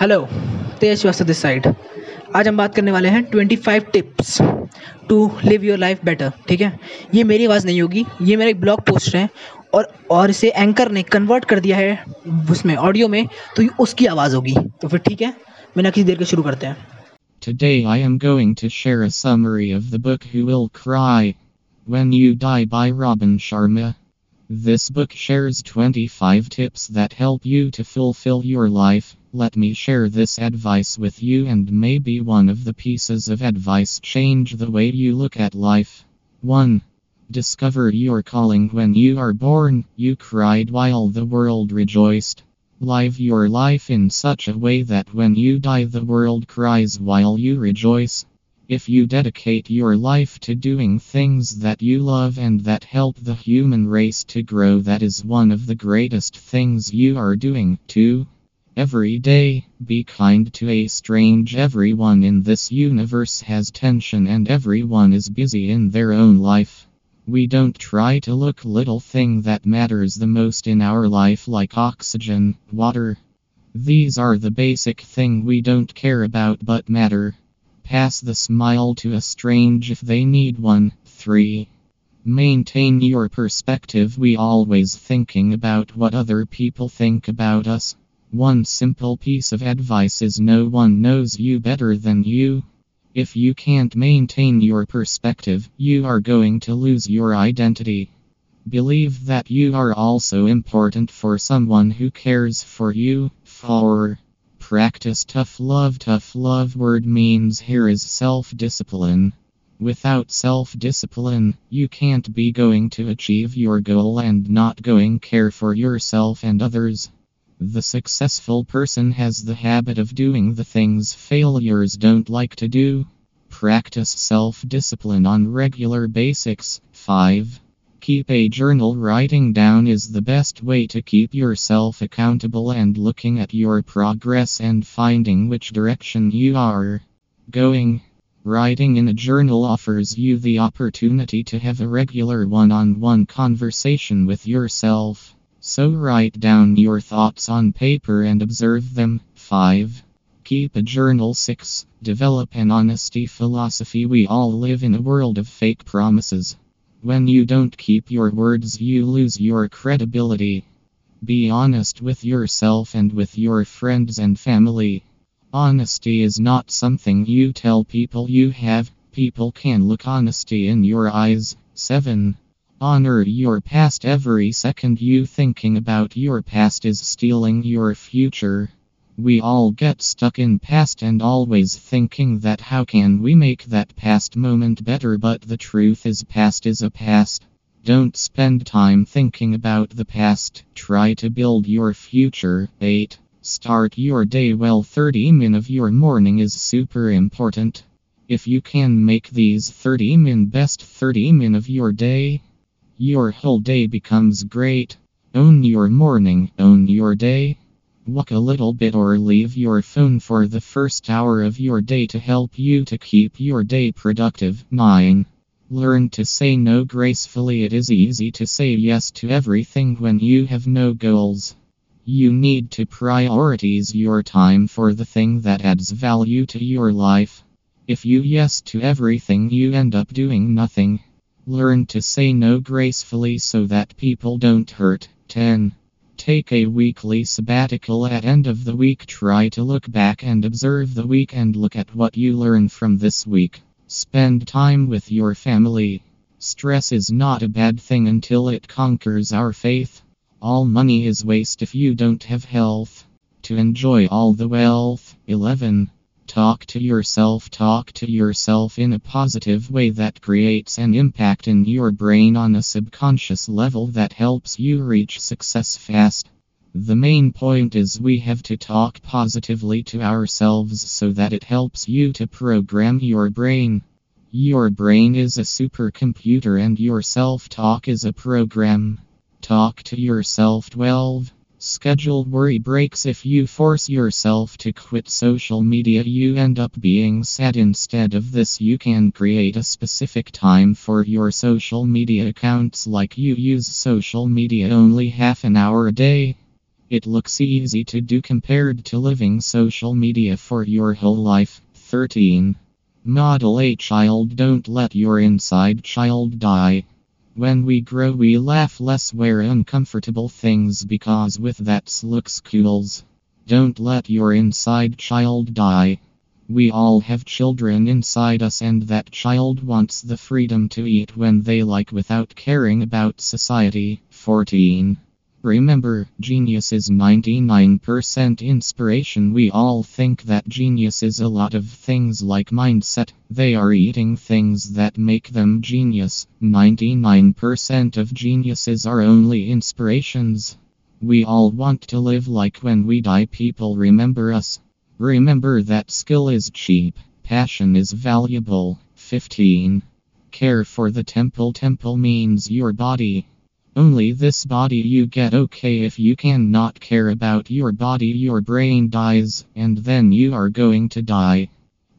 Hello Tej Srivastava this side आज हम बात करने वाले हैं twenty five tips to live your life better ठीक है? ये मेरी आवाज़ नहीं होगी, ये मेरा एक ब्लॉग पोस्ट है और और इसे एंकर ने कन्वर्ट कर दिया है उसमें ऑडियो में तो ये उसकी आवाज़ होगी। तो फिर ठीक है, बिना किसी देर के शुरू करते हैं। Today I am going to share a summary of the book Who Will Cry When You Die by Robin Sharma. This book shares 25 tips that help you to fulfill your life. Let me share this advice with you, and maybe one of the pieces of advice change the way you look at life. 1. Discover your calling when you are born, you cried while the world rejoiced. Live your life in such a way that when you die, the world cries while you rejoice. If you dedicate your life to doing things that you love and that help the human race to grow, that is one of the greatest things you are doing. 2. Every day, be kind to a strange. Everyone in this universe has tension and everyone is busy in their own life. We don't try to look little thing that matters the most in our life like oxygen, water. These are the basic thing we don't care about but matter. Pass the smile to a strange if they need one. 3. Maintain your perspective. We always thinking about what other people think about us. One simple piece of advice is no one knows you better than you. If you can't maintain your perspective, you are going to lose your identity. Believe that you are also important for someone who cares for you. 4. Practice tough love. Tough love word means here is self discipline. Without self discipline, you can't be going to achieve your goal and not going care for yourself and others. The successful person has the habit of doing the things failures don't like to do. Practice self discipline on regular basics. 5. Keep a journal. Writing down is the best way to keep yourself accountable and looking at your progress and finding which direction you are going. Writing in a journal offers you the opportunity to have a regular one on one conversation with yourself. So write down your thoughts on paper and observe them. 5. Keep a journal. 6. Develop an honesty philosophy. We all live in a world of fake promises. When you don't keep your words, you lose your credibility. Be honest with yourself and with your friends and family. Honesty is not something you tell people you have, people can look honesty in your eyes. 7. Honor your past. Every second you thinking about your past is stealing your future. We all get stuck in past and always thinking that how can we make that past moment better but the truth is past is a past. Don't spend time thinking about the past, try to build your future. 8. Start your day well 30 min of your morning is super important. If you can make these 30 min best 30 min of your day, your whole day becomes great. Own your morning, own your day. Walk a little bit or leave your phone for the first hour of your day to help you to keep your day productive. 9. Learn to say no gracefully. It is easy to say yes to everything when you have no goals. You need to prioritize your time for the thing that adds value to your life. If you yes to everything, you end up doing nothing. Learn to say no gracefully so that people don't hurt. 10. Take a weekly sabbatical at end of the week. Try to look back and observe the week and look at what you learn from this week. Spend time with your family. Stress is not a bad thing until it conquers our faith. All money is waste if you don't have health. To enjoy all the wealth. 11. Talk to yourself. Talk to yourself in a positive way that creates an impact in your brain on a subconscious level that helps you reach success fast. The main point is we have to talk positively to ourselves so that it helps you to program your brain. Your brain is a supercomputer and your self talk is a program. Talk to yourself 12. Schedule worry breaks. If you force yourself to quit social media, you end up being sad. Instead of this, you can create a specific time for your social media accounts, like you use social media only half an hour a day. It looks easy to do compared to living social media for your whole life. 13. Model a child, don't let your inside child die. When we grow, we laugh less, wear uncomfortable things because with that looks cools. Don't let your inside child die. We all have children inside us, and that child wants the freedom to eat when they like without caring about society. 14. Remember, genius is 99% inspiration. We all think that genius is a lot of things like mindset. They are eating things that make them genius. 99% of geniuses are only inspirations. We all want to live like when we die, people remember us. Remember that skill is cheap, passion is valuable. 15. Care for the temple. Temple means your body. Only this body you get okay if you cannot care about your body your brain dies and then you are going to die.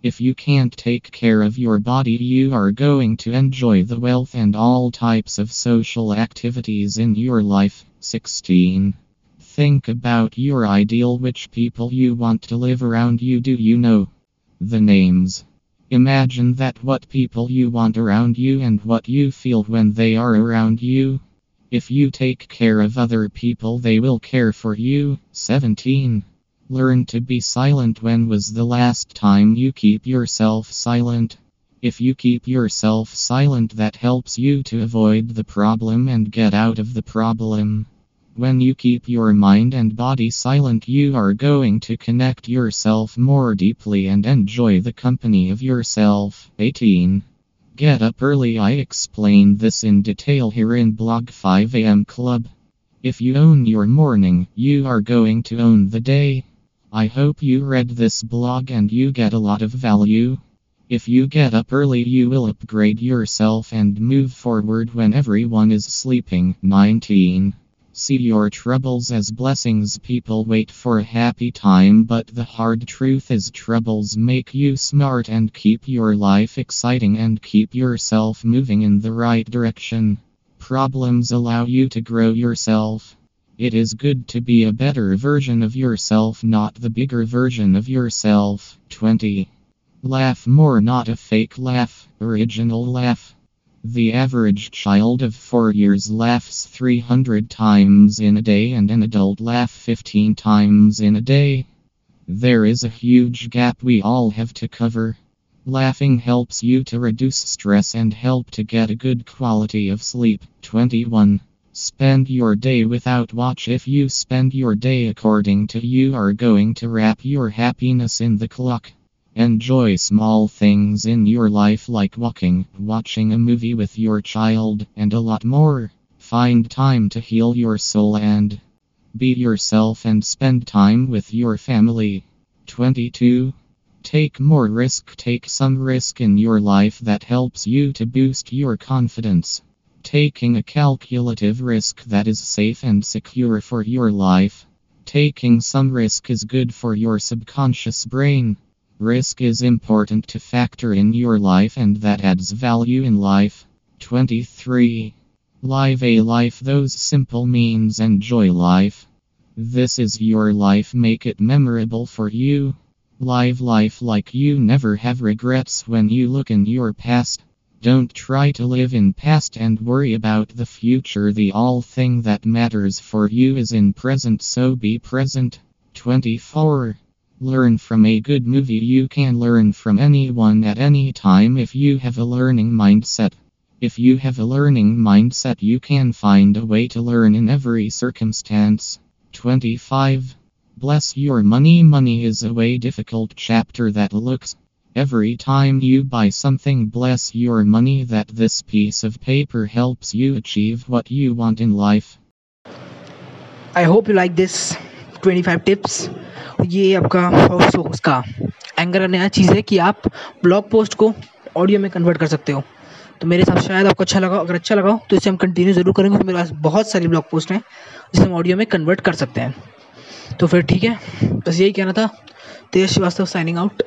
If you can't take care of your body you are going to enjoy the wealth and all types of social activities in your life. 16. Think about your ideal which people you want to live around you do you know the names. Imagine that what people you want around you and what you feel when they are around you. If you take care of other people, they will care for you. 17. Learn to be silent. When was the last time you keep yourself silent? If you keep yourself silent, that helps you to avoid the problem and get out of the problem. When you keep your mind and body silent, you are going to connect yourself more deeply and enjoy the company of yourself. 18. Get up early. I explain this in detail here in blog 5am club. If you own your morning, you are going to own the day. I hope you read this blog and you get a lot of value. If you get up early, you will upgrade yourself and move forward when everyone is sleeping. 19. See your troubles as blessings. People wait for a happy time, but the hard truth is troubles make you smart and keep your life exciting and keep yourself moving in the right direction. Problems allow you to grow yourself. It is good to be a better version of yourself, not the bigger version of yourself. 20. Laugh more, not a fake laugh, original laugh. The average child of 4 years laughs 300 times in a day and an adult laughs 15 times in a day. There is a huge gap we all have to cover. Laughing helps you to reduce stress and help to get a good quality of sleep. 21. Spend your day without watch. If you spend your day according to you are going to wrap your happiness in the clock. Enjoy small things in your life like walking, watching a movie with your child, and a lot more. Find time to heal your soul and be yourself and spend time with your family. 22. Take more risk. Take some risk in your life that helps you to boost your confidence. Taking a calculative risk that is safe and secure for your life. Taking some risk is good for your subconscious brain. Risk is important to factor in your life and that adds value in life. 23. Live a life those simple means enjoy life. This is your life, make it memorable for you. Live life like you never have regrets when you look in your past. Don't try to live in past and worry about the future. The all thing that matters for you is in present, so be present. 24. Learn from a good movie. You can learn from anyone at any time if you have a learning mindset. If you have a learning mindset, you can find a way to learn in every circumstance. 25. Bless your money. Money is a way difficult chapter that looks. Every time you buy something, bless your money that this piece of paper helps you achieve what you want in life. I hope you like this 25 tips. ये आपका उसका का नया चीज़ है कि आप blog post को audio में कन्वर्ट कर सकते हो। तो मेरे हिसाब से शायद आपको अच्छा लगा, अगर अच्छा लगा तो इसे हम कंटिन्यू ज़रूर करेंगे। मेरे पास बहुत सारी ब्लॉग पोस्ट हैं, जिसे हम ऑडियो में कन्वर्ट कर सकते हैं। तो फिर ठीक है, बस यही कहना था। तेज श्रीवास्तव साइनिंग आउट